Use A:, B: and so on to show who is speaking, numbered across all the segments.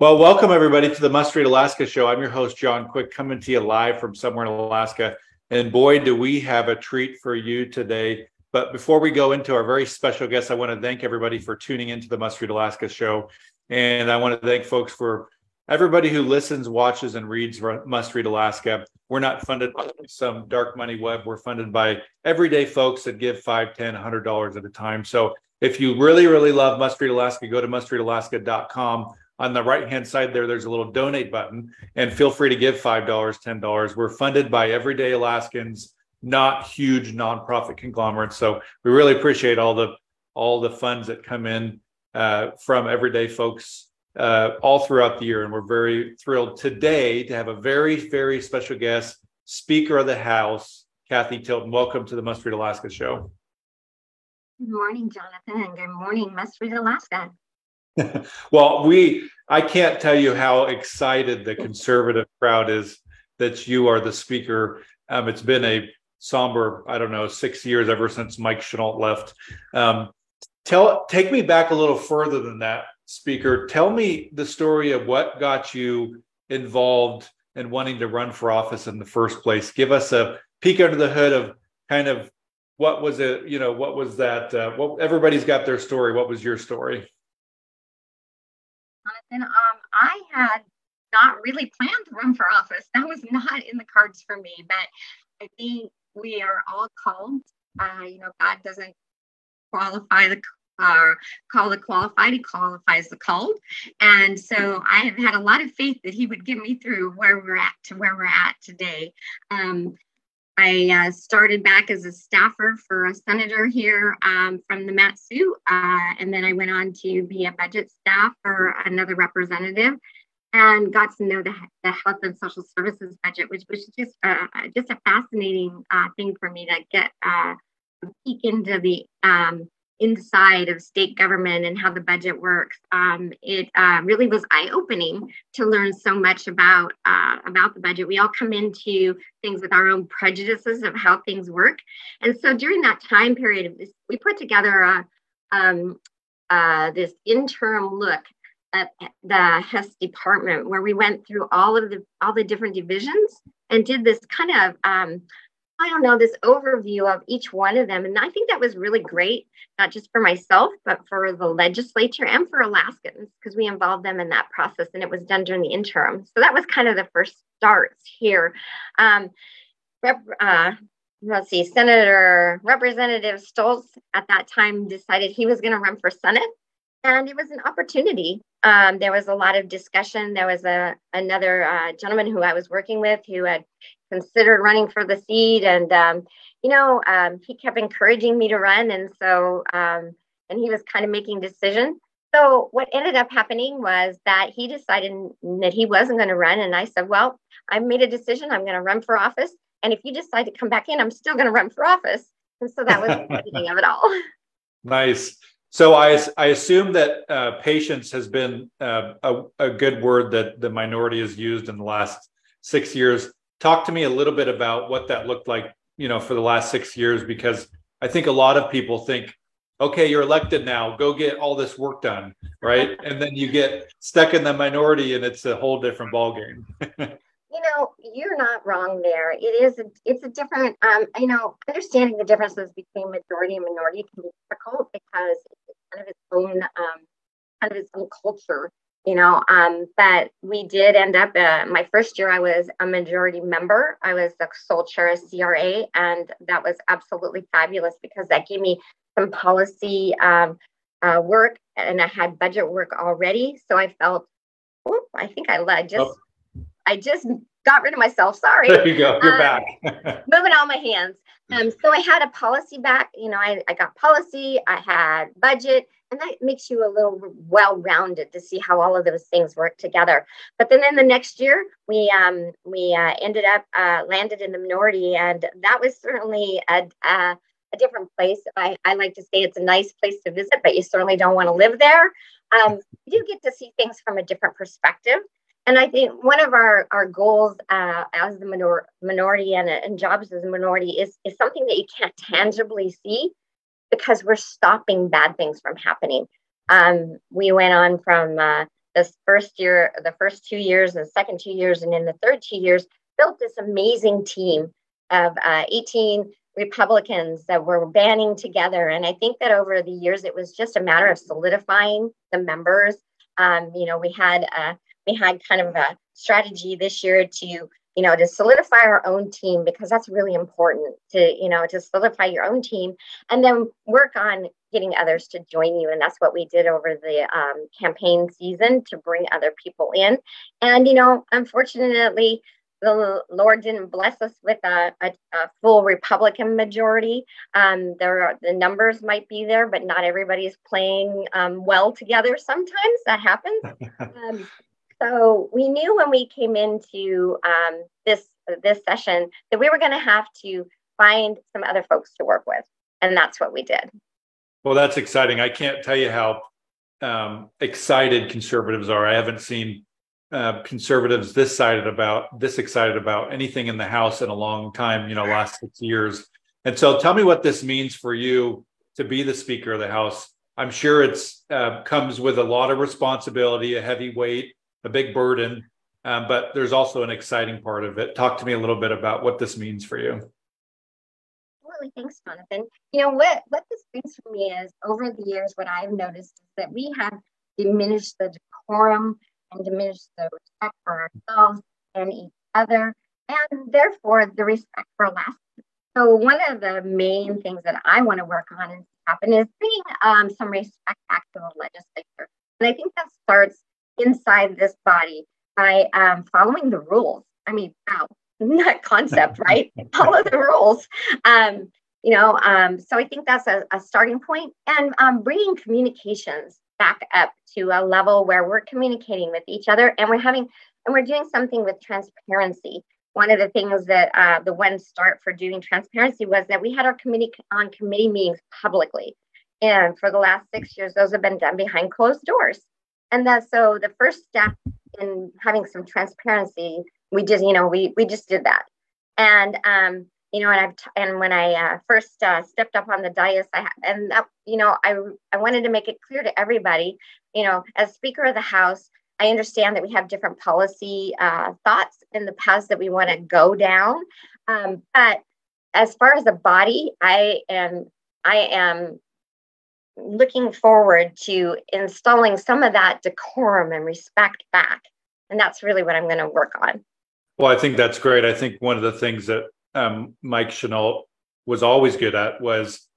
A: Well, welcome everybody to the Must Read Alaska show. I'm your host, John Quick, coming to you live from somewhere in Alaska. And boy, do we have a treat for you today. But before we go into our very special guest, I want to thank everybody for tuning into the Must Read Alaska show. And I want to thank folks for everybody who listens, watches, and reads Must Read Alaska. We're not funded by some dark money web. We're funded by everyday folks that give five, ten, hundred dollars at a time. So if you really, really love Must Read Alaska, go to mustreadalaska.com on the right hand side there there's a little donate button and feel free to give $5 $10 we're funded by everyday alaskans not huge nonprofit conglomerates. So we really appreciate all the all the funds that come in uh, from everyday folks uh, all throughout the year. And we're very thrilled today to have a very very special guest speaker of the house Cathy Tilton. Welcome to the must read alaska show.
B: Good morning jonathan and good morning must read alaska.
A: Well, we I can't tell you how excited the conservative crowd is that you are the speaker. Um, it's been a somber, I don't know, six years ever since Mike Chenault left. Um, tell take me back a little further than that, speaker. Tell me the story of what got you involved in wanting to run for office in the first place. Give us a peek under the hood of kind of what was it, you know, what was that? Uh, what everybody's got their story. What was your story?
B: Jonathan. Um, I had not really planned to run for office. That was not in the cards for me. But I think we are all called. Uh, you know, God doesn't qualify the uh, call the qualified, he qualifies the called. And so I have had a lot of faith that he would get me through where we're at to where we're at today. Um, I uh, started back as a staffer for a senator here um, from the Mat-Su, uh, and then I went on to be a budget staff for another representative, and got to know the, the health and social services budget, which was just uh, just a fascinating uh, thing for me to get uh, a peek into the um, inside of state government and how the budget works. Um, it uh, really was eye opening to learn so much about uh, about the budget. We all come into things with our own prejudices of how things work, and so during that time period, we put together a, um, uh, this interim look at the Hess department where we went through all of the all the different divisions and did this kind of um, I don't know, this overview of each one of them. And I think that was really great, not just for myself, but for the legislature and for Alaskans, because we involved them in that process and it was done during the interim. So that was kind of the first starts here. Um, rep, uh, let's see, Senator Representative Stoltze at that time decided he was going to run for Senate. And it was an opportunity. Um, there was a lot of discussion. There was a another uh, gentleman who I was working with who had considered running for the seat. And, um, you know, um, he kept encouraging me to run. And so, um, and he was kind of making decisions. So what ended up happening was that he decided that he wasn't going to run. And I said, well, I made a decision. I'm going to run for office. And if you decide to come back in, I'm still going to run for office. And so that was the beginning of it all.
A: Nice. So I, I assume that uh, patience has been uh, a, a good word that the minority has used in the last six years. Talk to me a little bit about what that looked like you know for the last six years because i think a lot of people think okay you're elected now go get all this work done right? And then you get stuck in the minority and it's a whole different ballgame.
B: You know you're not wrong there. It is a, it's a different um you know understanding the differences between majority and minority can be difficult because kind of its own um kind of its own culture you know um, but we did end up uh, my first year i was a majority member i was the sole chair of cra and that was absolutely fabulous because that gave me some policy um, uh, work and i had budget work already so i felt oh, i think i led just oh. i just got rid of myself. Sorry.
A: There you go. You're
B: Um,
A: back.
B: moving all my hands. Um, so I had a policy back, you know, I, I got policy, I had budget, and that makes you a little well rounded to see how all of those things work together. But then in the next year, we um, we uh, ended up uh, landed in the minority, and that was certainly a, a, a different place. I, I like to say it's a nice place to visit, but you certainly don't want to live there. Um, you do get to see things from a different perspective. And I think one of our, our goals uh, as the minor, minority and, and jobs as a minority is, is something that you can't tangibly see because we're stopping bad things from happening. Um, we went on from uh, this first year, the first two years, the second two years, and in the third two years, built this amazing team of uh, 18 Republicans that were banding together. And I think that over the years, it was just a matter of solidifying the members. Um, you know, we had uh, we had kind of a strategy this year to you know to solidify our own team because that's really important to you know to solidify your own team and then work on getting others to join you and that's what we did over the um, campaign season to bring other people in and you know unfortunately the Lord didn't bless us with a, a, a full Republican majority. Um, there are the numbers might be there, but not everybody is playing um, well together. Sometimes that happens. um, so we knew when we came into um, this this session that we were going to have to find some other folks to work with, and that's what we did.
A: Well, that's exciting. I can't tell you how um, excited conservatives are. I haven't seen uh, conservatives this excited about this excited about anything in the House in a long time. You know, last six years. And so, tell me what this means for you to be the Speaker of the House. I'm sure it's uh, comes with a lot of responsibility, a heavy weight, a big burden, um, but there's also an exciting part of it. Talk to me a little bit about what this means for you.
B: Absolutely, thanks, Jonathan. You know what? What this means for me is over the years, what I've noticed is that we have diminished the decorum and diminished the respect for ourselves and each other, and therefore the respect for Alaska. So one of the main things that I want to work on and happen is bringing um, some respect back to the legislature, and I think that starts inside this body by um, following the rules. I mean, wow, that concept, right? Follow the rules. Um, you know, um, so I think that's a, a starting point, and um, bringing communications back up to a level where we're communicating with each other, and we're having, and we're doing something with transparency. One of the things that uh, the one start for doing transparency was that we had our committee on committee meetings publicly, and for the last six years, those have been done behind closed doors. And that so the first step in having some transparency, we just, you know, we we just did that. And um, you know, and I've t- and when I uh, first uh, stepped up on the dais, I and that, you know, I I wanted to make it clear to everybody, you know, as Speaker of the House, I understand that we have different policy uh, thoughts in the paths that we want to go down, um, but as far as a body, I am I am looking forward to installing some of that decorum and respect back. And that's really what I'm going to work on.
A: Well, I think that's great. I think one of the things that um, Mike Chenault was always good at was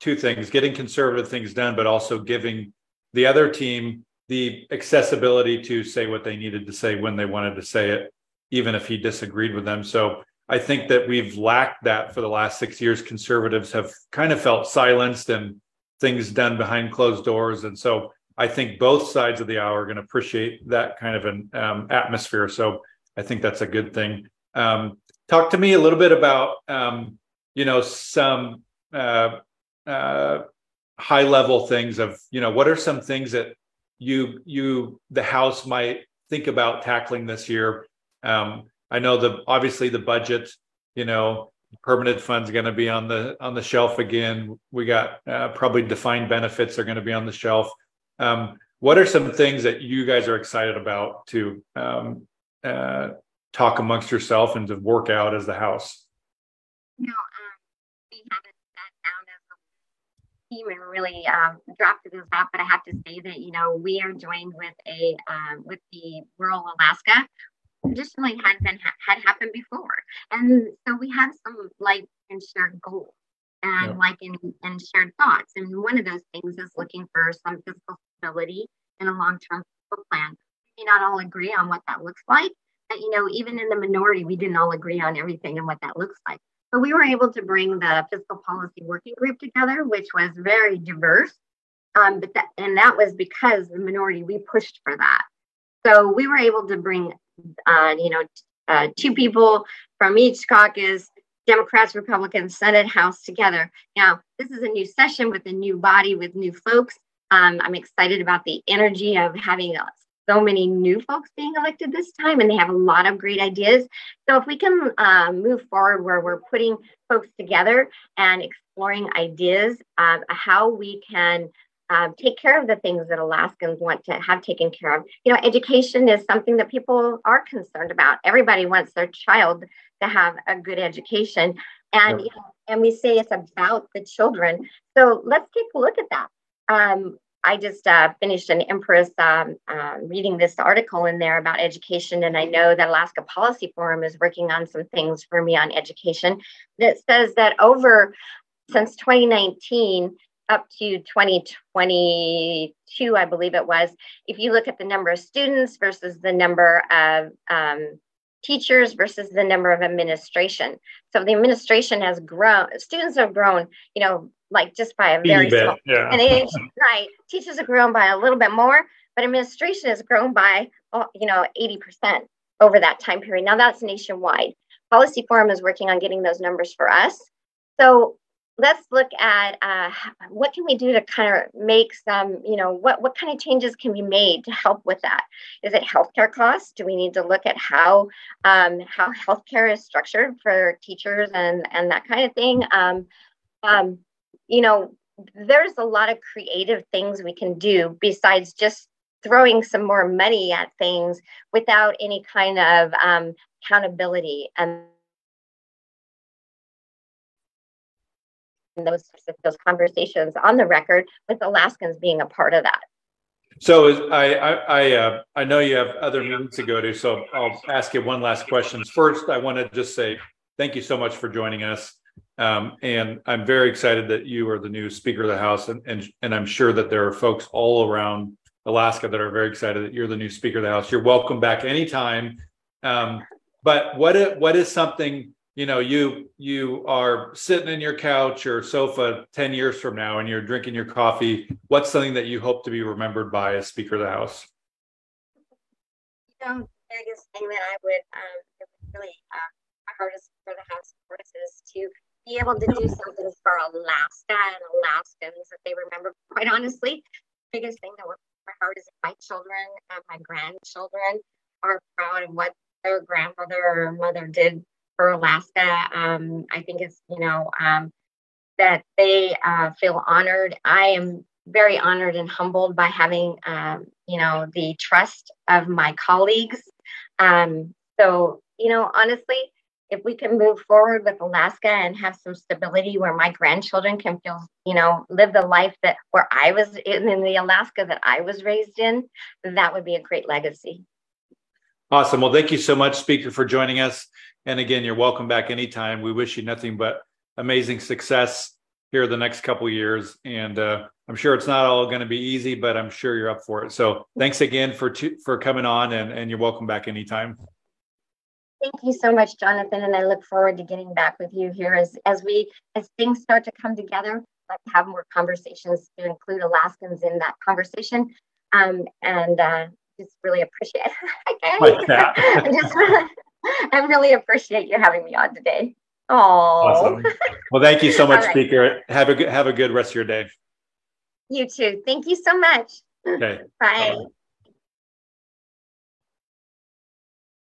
A: two things getting conservative things done, but also giving the other team the accessibility to say what they needed to say when they wanted to say it, even if he disagreed with them. So I think that we've lacked that for the last six years. Conservatives have kind of felt silenced and things done behind closed doors. And so I think both sides of the aisle are going to appreciate that kind of an um, atmosphere. So I think that's a good thing. Um, talk to me a little bit about, um, you know, some uh, uh, high level things of, you know, what are some things that you, you, the House might think about tackling this year? Um, I know the obviously the budget, you know, permanent funds going to be on the on the shelf again. We got uh, probably defined benefits are going to be on the shelf. Um, what are some things that you guys are excited about to um, uh, talk amongst yourself and to work out as the house?
B: You um, we haven't sat down as a team and really um, drafted this up, but I have to say that you know we are joined with a um, with the rural Alaska traditionally had been had happened before and so we have some like and shared goals and like in, and shared thoughts and one of those things is looking for some fiscal stability and a long-term plan we may not all agree on what that looks like you know, even in the minority, we didn't all agree on everything and what that looks like. But we were able to bring the fiscal policy working group together, which was very diverse. Um, but that, and that was because the minority we pushed for that. So we were able to bring, uh, you know, uh, two people from each caucus, Democrats, Republicans, Senate, House together. Now this is a new session with a new body with new folks. Um, I'm excited about the energy of having so many new folks being elected this time, and they have a lot of great ideas. So, if we can uh, move forward where we're putting folks together and exploring ideas of how we can um, take care of the things that Alaskans want to have taken care of. You know, education is something that people are concerned about. Everybody wants their child to have a good education, and you know, and we say it's about the children. So let's take a look at that. Um, I just uh, finished an Empress um, uh, reading this article in there about education, and I know that Alaska Policy Forum is working on some things for me on education. That says that over since 2019 up to 2022, I believe it was, if you look at the number of students versus the number of um, teachers versus the number of administration. So the administration has grown, students have grown, you know, like just by a very small yeah. an age, right? Teachers have grown by a little bit more, but administration has grown by, oh, you know, 80% over that time period. Now that's nationwide. Policy Forum is working on getting those numbers for us. So let's look at uh, what can we do to kind of make some you know what, what kind of changes can be made to help with that? Is it healthcare costs? Do we need to look at how um, how healthcare is structured for teachers and and that kind of thing? Um, um, you know there's a lot of creative things we can do besides just throwing some more money at things without any kind of um, accountability and those those conversations on the record with Alaskans being a part of that.
A: So I I I, uh, I know you have other meetings to go to, so I'll ask you one last question. First, I want to just say thank you so much for joining us, um, and I'm very excited that you are the new Speaker of the House, and and and I'm sure that there are folks all around Alaska that are very excited that you're the new Speaker of the House. You're welcome back anytime. Um, but what what is something you know you you are sitting in your couch or sofa 10 years from now and you're drinking your coffee what's something that you hope to be remembered by as speaker of the house?
B: You know the biggest thing that i would um, really uh, my hardest for the house of course is to be able to do something for alaska and alaskans that they remember quite honestly. The biggest thing that works my heart is my children and my grandchildren are proud of what their grandmother or mother did for Alaska. Um, I think it's, you know, um, that they uh, feel honored. I am very honored and humbled by having, um, you know, the trust of my colleagues. Um, so, you know, honestly, if we can move forward with Alaska and have some stability where my grandchildren can feel, you know, live the life that where I was in, in the Alaska that I was raised in, that would be a great legacy.
A: Awesome. Well, thank you so much, Speaker, for joining us. And again, you're welcome back anytime. We wish you nothing but amazing success here the next couple years. And uh, I'm sure it's not all going to be easy, but I'm sure you're up for it. So thanks again for for coming on, and, and you're welcome back anytime.
B: Thank you so much, Jonathan, and I look forward to getting back with you here as as we as things start to come together. Like to have more conversations to include Alaskans in that conversation, um, and uh, just really appreciate. I, like I just I really appreciate you having me on today. Oh, awesome.
A: Well, thank you so much, right. Speaker. Have a good have a good rest of your day.
B: You too. Thank you so much.
A: Okay.
B: Bye. Bye.